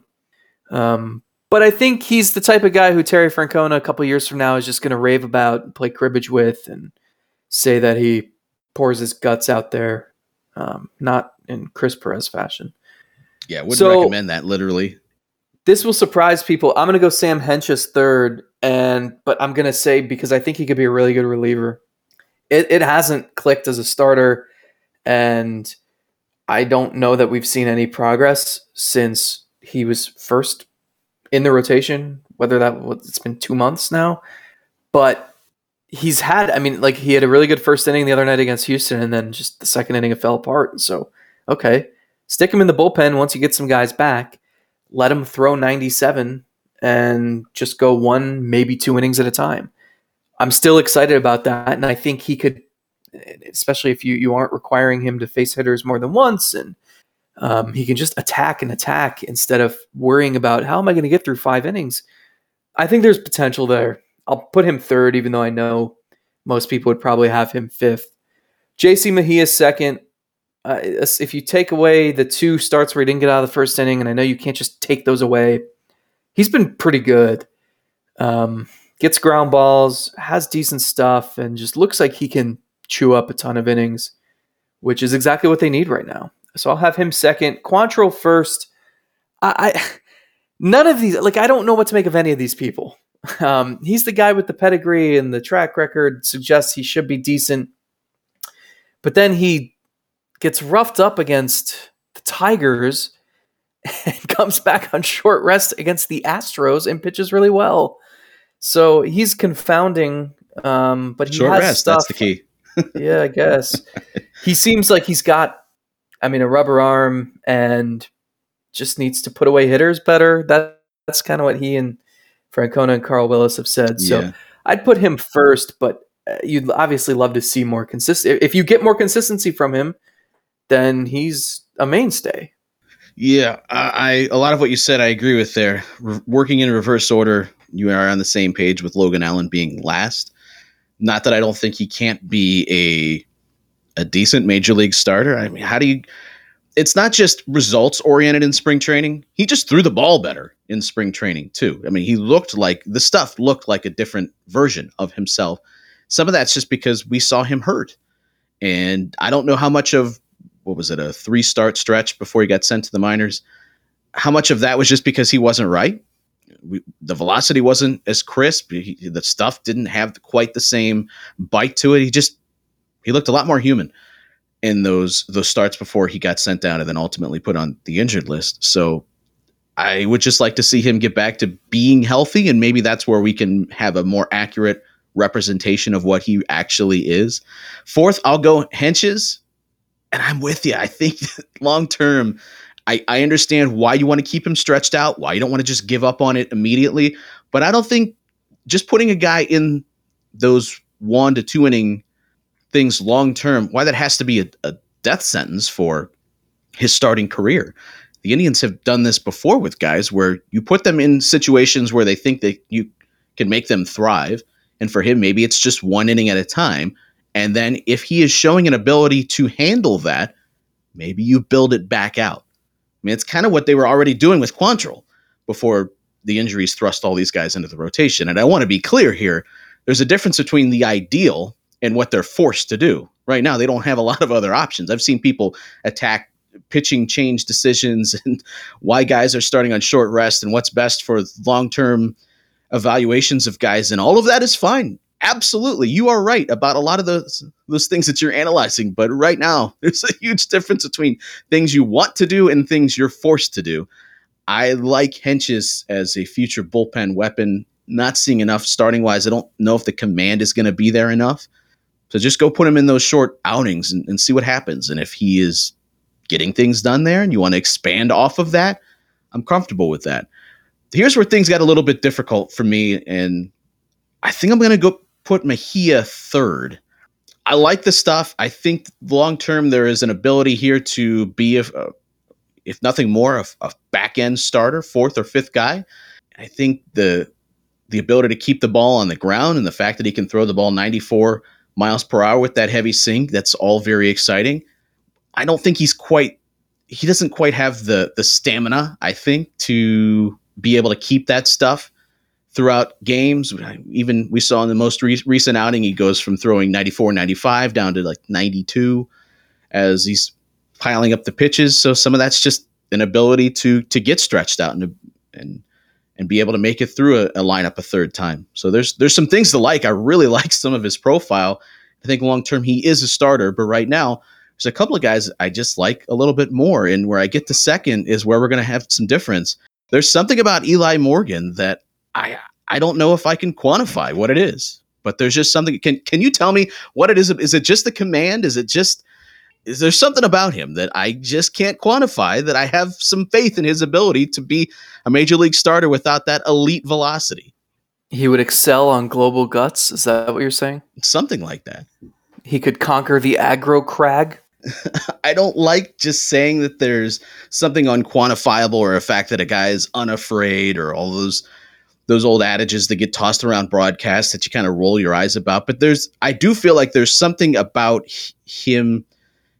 Um, but I think he's the type of guy who Terry Francona a couple years from now is just going to rave about, play cribbage with, and say that he pours his guts out there, um, not in Chris Perez fashion. Yeah, would So- recommend that literally. This will surprise people. I'm going to go Sam Hentges third, and but I'm going to say because I think he could be a really good reliever. It, it hasn't clicked as a starter, and I don't know that we've seen any progress since he was first in the rotation. Whether that it's been two months now, but he's had. I mean, like he had a really good first inning the other night against Houston, and then just the second inning it fell apart. So okay, stick him in the bullpen once you get some guys back. Let him throw 97 and just go one, maybe two innings at a time. I'm still excited about that, and I think he could, especially if you you aren't requiring him to face hitters more than once, and um, he can just attack and attack instead of worrying about how am I going to get through five innings. I think there's potential there. I'll put him third, even though I know most people would probably have him fifth. JC Mejia second. Uh, if you take away the two starts where he didn't get out of the first inning, and I know you can't just take those away, he's been pretty good. Um, gets ground balls, has decent stuff, and just looks like he can chew up a ton of innings, which is exactly what they need right now. So I'll have him second. Quantrill first. I, I none of these like I don't know what to make of any of these people. Um, he's the guy with the pedigree and the track record suggests he should be decent, but then he gets roughed up against the Tigers and comes back on short rest against the Astros and pitches really well. So he's confounding, um, but he Short has rest, stuff. that's the key. yeah, I guess he seems like he's got, I mean, a rubber arm and just needs to put away hitters better. That that's kind of what he and Francona and Carl Willis have said. So Yeah. I'd put him first, but uh, you'd obviously love to see more consistent. If you get more consistency from him, then he's a mainstay. Yeah, I, I a lot of what you said I agree with there. Re- working in reverse order, you are on the same page with Logan Allen being last. Not that I don't think he can't be a a decent major league starter. I mean, how do you? It's not just results oriented in spring training. He just threw the ball better in spring training too. I mean, he looked like the stuff looked like a different version of himself. Some of that's just because we saw him hurt, and I don't know how much of what was it a three start stretch before he got sent to the minors. How much of that was just because he wasn't right? We, the velocity wasn't as crisp. He, the stuff didn't have quite the same bite to it. He just he looked a lot more human in those those starts before he got sent down and then ultimately put on the injured list. So I would just like to see him get back to being healthy, and maybe that's where we can have a more accurate representation of what he actually is. Fourth, I'll go Hentges, and I'm with you. I think long term, I, I understand why you want to keep him stretched out, why you don't want to just give up on it immediately, but I don't think just putting a guy in those one to two inning things long term, why that has to be a, a death sentence for his starting career. The Indians have done this before with guys where you put them in situations where they think that you can make them thrive. And for him, maybe it's just one inning at a time. And then if he is showing an ability to handle that, maybe you build it back out. I mean, it's kind of what they were already doing with Quantrill before the injuries thrust all these guys into the rotation. And I want to be clear here there's a difference between the ideal and what they're forced to do. Right now, they don't have a lot of other options. I've seen people attack pitching change decisions and why guys are starting on short rest and what's best for long term evaluations of guys. And all of that is fine. Absolutely. You are right about a lot of those those things that you're analyzing. But right now, there's a huge difference between things you want to do and things you're forced to do. I like Hentges as a future bullpen weapon. Not seeing enough starting wise. I don't know if the command is going to be there enough. So just go put him in those short outings and, and see what happens. And if he is getting things done there and you want to expand off of that, I'm comfortable with that. Here's where things got a little bit difficult for me. And I think I'm going to go put Mejia third. I like the stuff. I think long term there is an ability here to be, a, if nothing more, a, a back end starter, fourth or fifth guy. I think the the ability to keep the ball on the ground and the fact that he can throw the ball 94 miles per hour with that heavy sink, that's all very exciting. I don't think he's quite he doesn't quite have the the stamina, I think, to be able to keep that stuff throughout games. Even we saw in the most re- recent outing, he goes from throwing 94, 95 down to like 92 as he's piling up the pitches. So some of that's just an ability to to get stretched out and and and be able to make it through a, a, lineup a third time. So there's there's some things to like. I really like some of his profile. I think long term he is a starter, but right now there's a couple of guys I just like a little bit more. And where I get to second is where we're going to have some difference. There's something about Eli Morgan that I I don't know if I can quantify what it is, but there's just something. Can can you tell me what it is? Is it just the command? Is it just is there something about him that I just can't quantify that I have some faith in his ability to be a major league starter without that elite velocity? He would excel on global guts. Is that what you're saying? Something like that. He could conquer the aggro crag. I don't like just saying that there's something unquantifiable or a fact that a guy is unafraid or all those those old adages that get tossed around broadcasts that you kind of roll your eyes about. But there's I do feel like there's something about him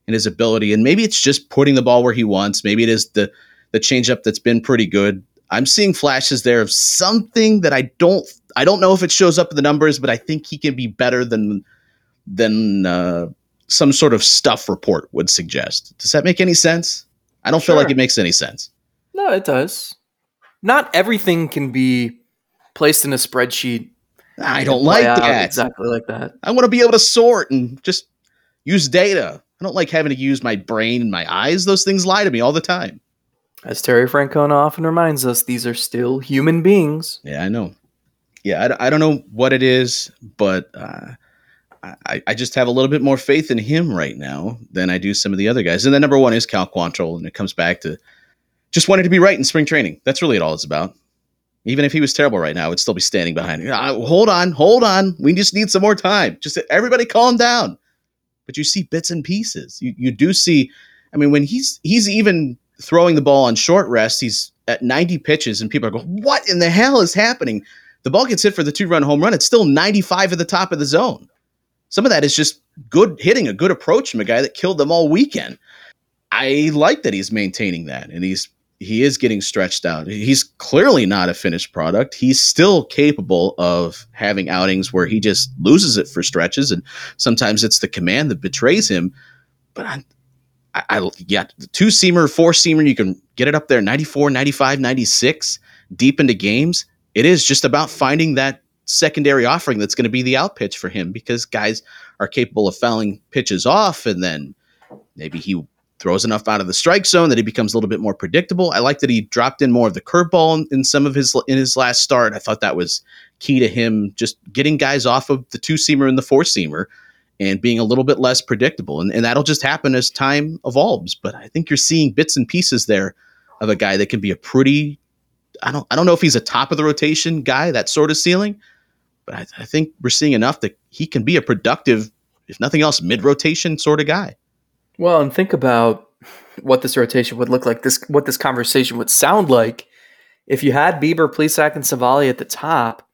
and his ability, and maybe it's just putting the ball where he wants. Maybe it is the the changeup that's been pretty good. I'm seeing flashes there of something that I don't I don't know if it shows up in the numbers, but I think he can be better than than uh, some sort of stuff report would suggest. Does that make any sense? I don't sure. feel like it makes any sense. No, it does. Not everything can be placed in a spreadsheet. I don't like that. Exactly like that. I want to be able to sort and just use data. I don't like having to use my brain and my eyes. Those things lie to me all the time. As Terry Francona often reminds us, these are still human beings. Yeah, I know. Yeah, I, I don't know what it is, but uh, I, I just have a little bit more faith in him right now than I do some of the other guys. And then number one is Cal Quantrill, and it comes back to just wanting to be right in spring training. That's really all it's about. Even if he was terrible right now, I would still be standing behind him. Uh, hold on, hold on. We just need some more time. Just everybody calm down. But you see bits and pieces. You you do see. I mean, when he's he's even throwing the ball on short rest, he's at 90 pitches, and people are going, "What in the hell is happening?" The ball gets hit for the two run home run. It's still 95 at the top of the zone some of that is just good hitting, a good approach from a guy that killed them all weekend. I like that he's maintaining that and he's he is getting stretched out. He's clearly not a finished product. He's still capable of having outings where he just loses it for stretches, and sometimes it's the command that betrays him. But I, I, I yeah, two seamer, four seamer, you can get it up there 94, 95, 96 deep into games. It is just about finding that secondary offering that's going to be the out pitch for him because guys are capable of fouling pitches off and then maybe he throws enough out of the strike zone that he becomes a little bit more predictable. I like that he dropped in more of the curveball in, in some of his in his last start. I thought that was key to him just getting guys off of the two seamer and the four seamer and being a little bit less predictable. And, and that'll just happen as time evolves. But I think you're seeing bits and pieces there of a guy that can be a pretty I don't I don't know if he's a top of the rotation guy, that sort of ceiling, but I, I think we're seeing enough that he can be a productive, if nothing else, mid rotation sort of guy. Well, and think about what this rotation would look like. This what this conversation would sound like if you had Bieber, Plesac, and Civale at the top.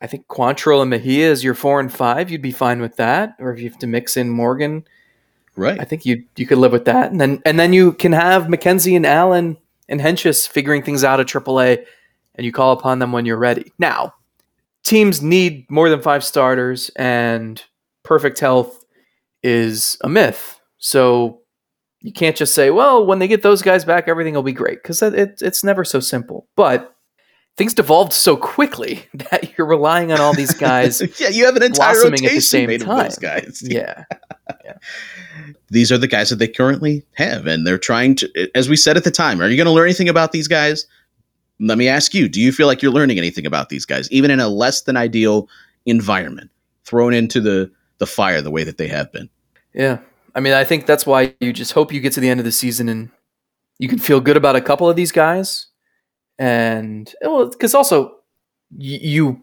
I think Quantrill and Mejia is your four and five. You'd be fine with that. Or if you have to mix in Morgan, right? I think you you could live with that. And then and then you can have McKenzie and Allen and Hentges figuring things out at AAA, and you call upon them when you're ready. Now, teams need more than five starters, and perfect health is a myth. So you can't just say, well, when they get those guys back, everything will be great because it, it's never so simple. But things devolved so quickly that you're relying on all these guys. yeah, you have an entire rotation at the same made of time. those guys. yeah. These are the guys that they currently have, and they're trying to. As we said at the time, are you going to learn anything about these guys? Let me ask you: Do you feel like you're learning anything about these guys, even in a less than ideal environment, thrown into the the fire the way that they have been? Yeah. I mean, I think that's why you just hope you get to the end of the season and you can feel good about a couple of these guys. And well, because also you,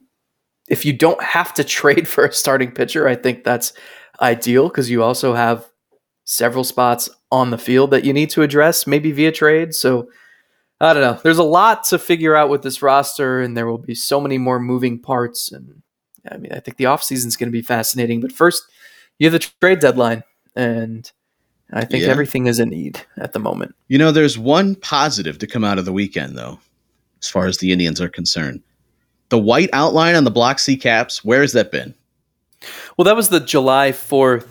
if you don't have to trade for a starting pitcher, I think that's ideal because you also have several spots on the field that you need to address, maybe via trade. So I don't know. There's a lot to figure out with this roster, and there will be so many more moving parts. And I mean, I think the offseason is going to be fascinating. But first, you have the trade deadline, and I think Yeah. everything is in need at the moment. You know, there's one positive to come out of the weekend, though, as far as the Indians are concerned. The white outline on the Block C caps, where has that been? Well, that was the July 4th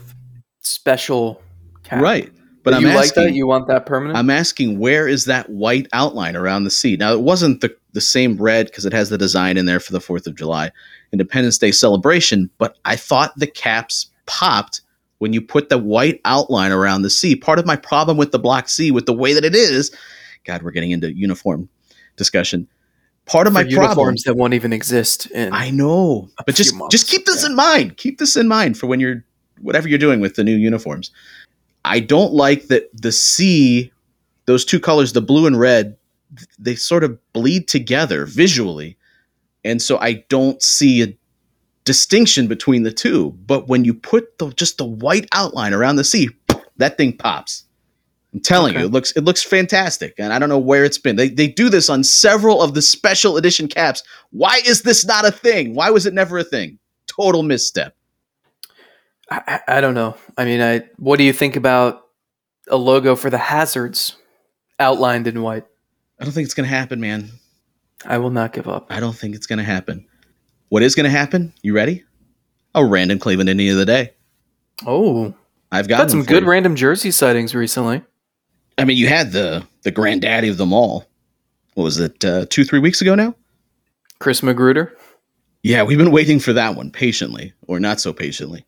special cap. Right. But But I'm you asking, like that? You want that permanent? I'm asking where is that white outline around the C? Now it wasn't the the same red because it has the design in there for the Fourth of July Independence Day celebration, but I thought the caps popped when you put the white outline around the C. Part of my problem with the Black C, with the way that it is, God, we're getting into uniform discussion. Part of my problem, that won't even exist in I know, but just months, just keep this yeah. in mind. Keep this in mind for when you're whatever you're doing with the new uniforms. I don't like that the C, those two colors, the blue and red, they sort of bleed together visually, and so I don't see a distinction between the two. But when you put the just the white outline around the C, that thing pops. I'm telling Okay. you, it looks it looks fantastic, and I don't know where it's been. They they do this on several of the special edition caps. Why is this not a thing? Why was it never a thing? Total misstep. I, I I don't know. I mean, I what do you think about a logo for the hazards outlined in white? I don't think it's gonna happen, man. I will not give up. I don't think it's gonna happen. What is gonna happen? You ready? A random Cleveland Indian of the day. Oh, I've got some good random jersey sightings recently. I mean, you had the the granddaddy of them all. What was it? Uh, two three weeks ago now. Chris Magruder. Yeah, we've been waiting for that one patiently, or not so patiently.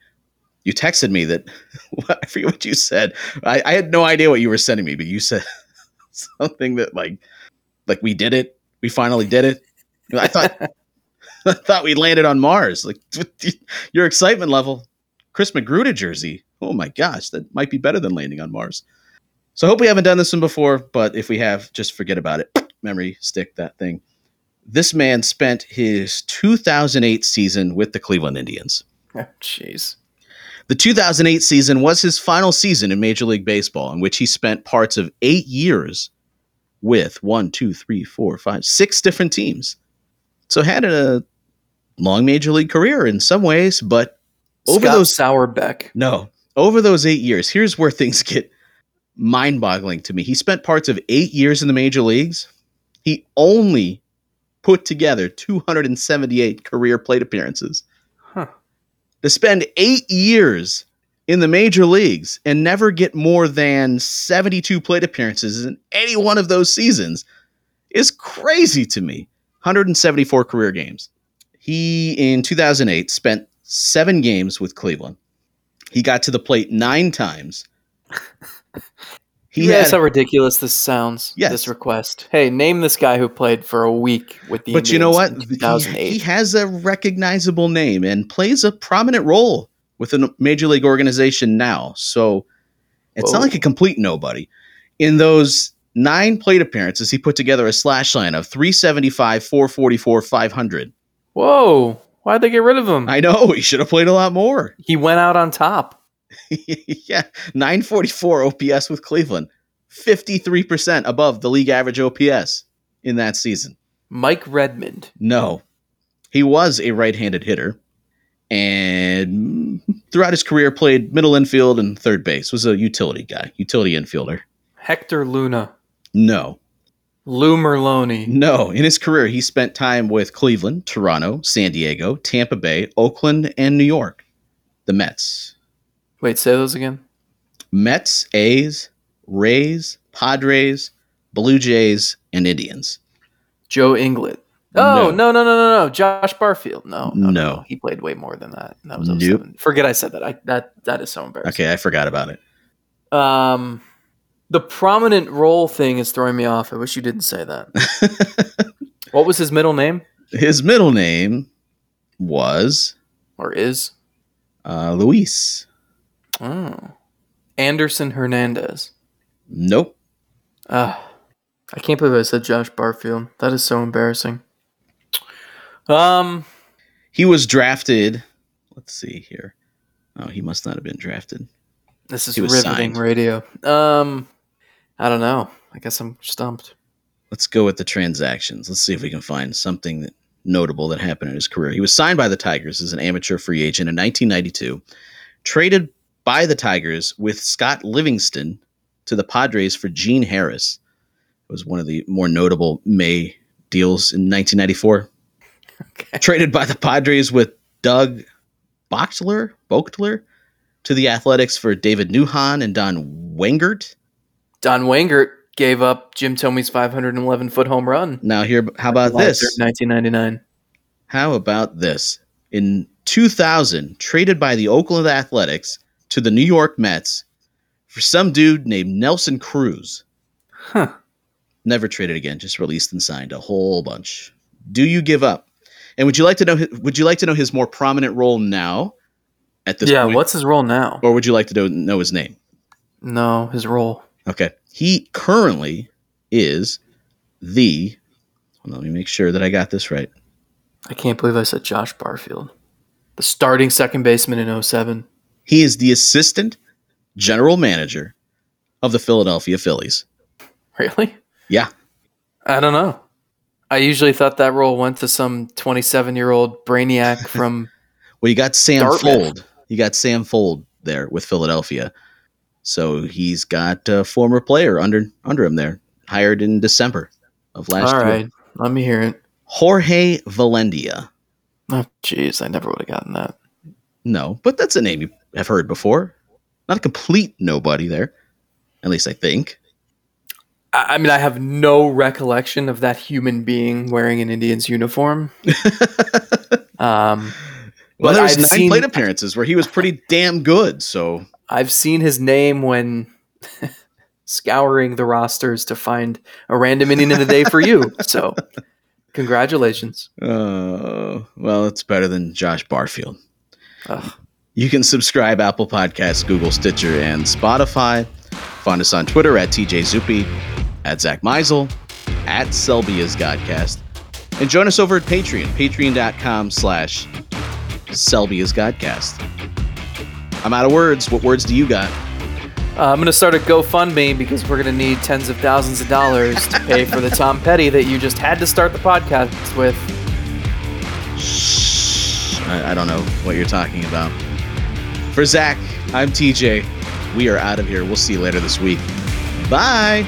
You texted me that I forget what you said. I, I had no idea what you were sending me, but you said something that like like we did it. We finally did it. I thought thought we landed on Mars. Like your excitement level, Chris Magruder jersey. Oh my gosh, that might be better than landing on Mars. So I hope we haven't done this one before, but if we have, just forget about it. Memory stick that thing. This man spent his 2008 season with the Cleveland Indians. Oh, Jeez. The 2008 season was his final season in Major League Baseball, in which he spent parts of eight years with one, two, three, four, five, six different teams. So had a long Major League career in some ways, but over Scott those Sauerbeck. no, over those eight years, here's where things get mind boggling to me. He spent parts of eight years in the major leagues. He only put together 278 career plate appearances. Huh. To spend eight years in the major leagues and never get more than 72 plate appearances in any one of those seasons is crazy to me. 174 career games. He, in 2008, spent seven games with Cleveland. He got to the plate nine times. He He had, how ridiculous this sounds. Yes. This request. Hey, name this guy who played for a week with the but you know what? He, 2008. he has a recognizable name and plays a prominent role within a major league organization now. So it's not like a complete nobody. In those nine plate appearances, he put together a slash line of 375, 444, 500. Whoa! Why'd they get rid of him? I know he should have played a lot more. he went out on top. yeah, 944 OPS with Cleveland, 53% above the league average OPS in that season. Mike Redmond. No, he was a right handed hitter and throughout his career played middle infield and third base, was a utility guy, utility infielder. Hector Luna. No, Lou Merloni. no. In his career, he spent time with Cleveland, Toronto, San Diego, Tampa Bay, Oakland, and New York. The Mets. Wait, say those again. Mets, A's, Rays, Padres, Blue Jays, and Indians. Joe Inglett. Oh No. no no no no no! Josh Barfield. No no no. No. He played way more than that. That was Nope. 07. Forget I said that. I that that is so embarrassing. Okay, I forgot about it. Um, the prominent role thing is throwing me off. I wish you didn't say that. what was his middle name His middle name was or is? uh, Luis. Oh, Anderson Hernandez. Nope. Ah, I can't believe I said Josh Barfield. That is so embarrassing. Um, He was drafted. Let's see here. Oh, he must not have been drafted. this is riveting signed. radio. Um, I don't know. I guess I'm stumped. Let's go with the transactions. Let's see if we can find something that, notable that happened in his career. He was signed by the Tigers as an amateur free agent in 1992, traded by the Tigers with Scott Livingstone to the Padres for Gene Harris. It was one of the more notable May deals in 1994. Okay. Traded by the Padres with Doug Bochtler, Bochtler to the Athletics for David Newhan and Don Wengert. Don Wengert gave up Jim Thome's 511 foot home run. Now here, how about July this? 3rd, 1999. How about this? In 2000, traded by the Oakland Athletics to the New York Mets for some dude named Nelson Cruz. Huh. Never traded again, just released and signed a whole bunch. Do you give up? And would you like to know would you like to know his more prominent role now at this yeah, point? what's his role now? or would you like to know his name? No, his role. Okay. He currently is the hold on, let me make sure that I got this right. I can't believe I said Josh Barfield. The starting second baseman in 07. He is the assistant general manager of the Philadelphia Phillies. Really? Yeah. I don't know. I usually thought that role went to some 27 year old brainiac from. Well, you got Sam Dartmouth. Fuld. You got Sam Fuld there with Philadelphia. So he's got a former player under under him there, hired in December of last All year. right. Let me hear it. Jorge Velandia. Oh, jeez. I never would have gotten that. No, but that's a name you have heard before. Not a complete nobody there. At least I think. I, mean, I have no recollection of that human being wearing an Indians uniform. Um, Well, there was I've nine seen- plate appearances where he was pretty damn good. So I've seen his name when scouring the rosters to find a random inning of the day for you. So, congratulations. Uh, well, it's better than Josh Barfield. Ugh. You can subscribe Apple Podcasts, Google, Stitcher, and Spotify. Find us on Twitter at TJ Zuppe, at Zack Meisel, at Selby's Godcast. And join us over at Patreon, patreon.com slash Selby's Godcast. I'm out of words. What words do you got? Uh, I'm going to start a GoFundMe because we're going to need tens of thousands of dollars to pay for the Tom Petty that you just had to start the podcast with. I, I don't know what you're talking about. For Zack, I'm TJ. We are out of here. We'll see you later this week. Bye.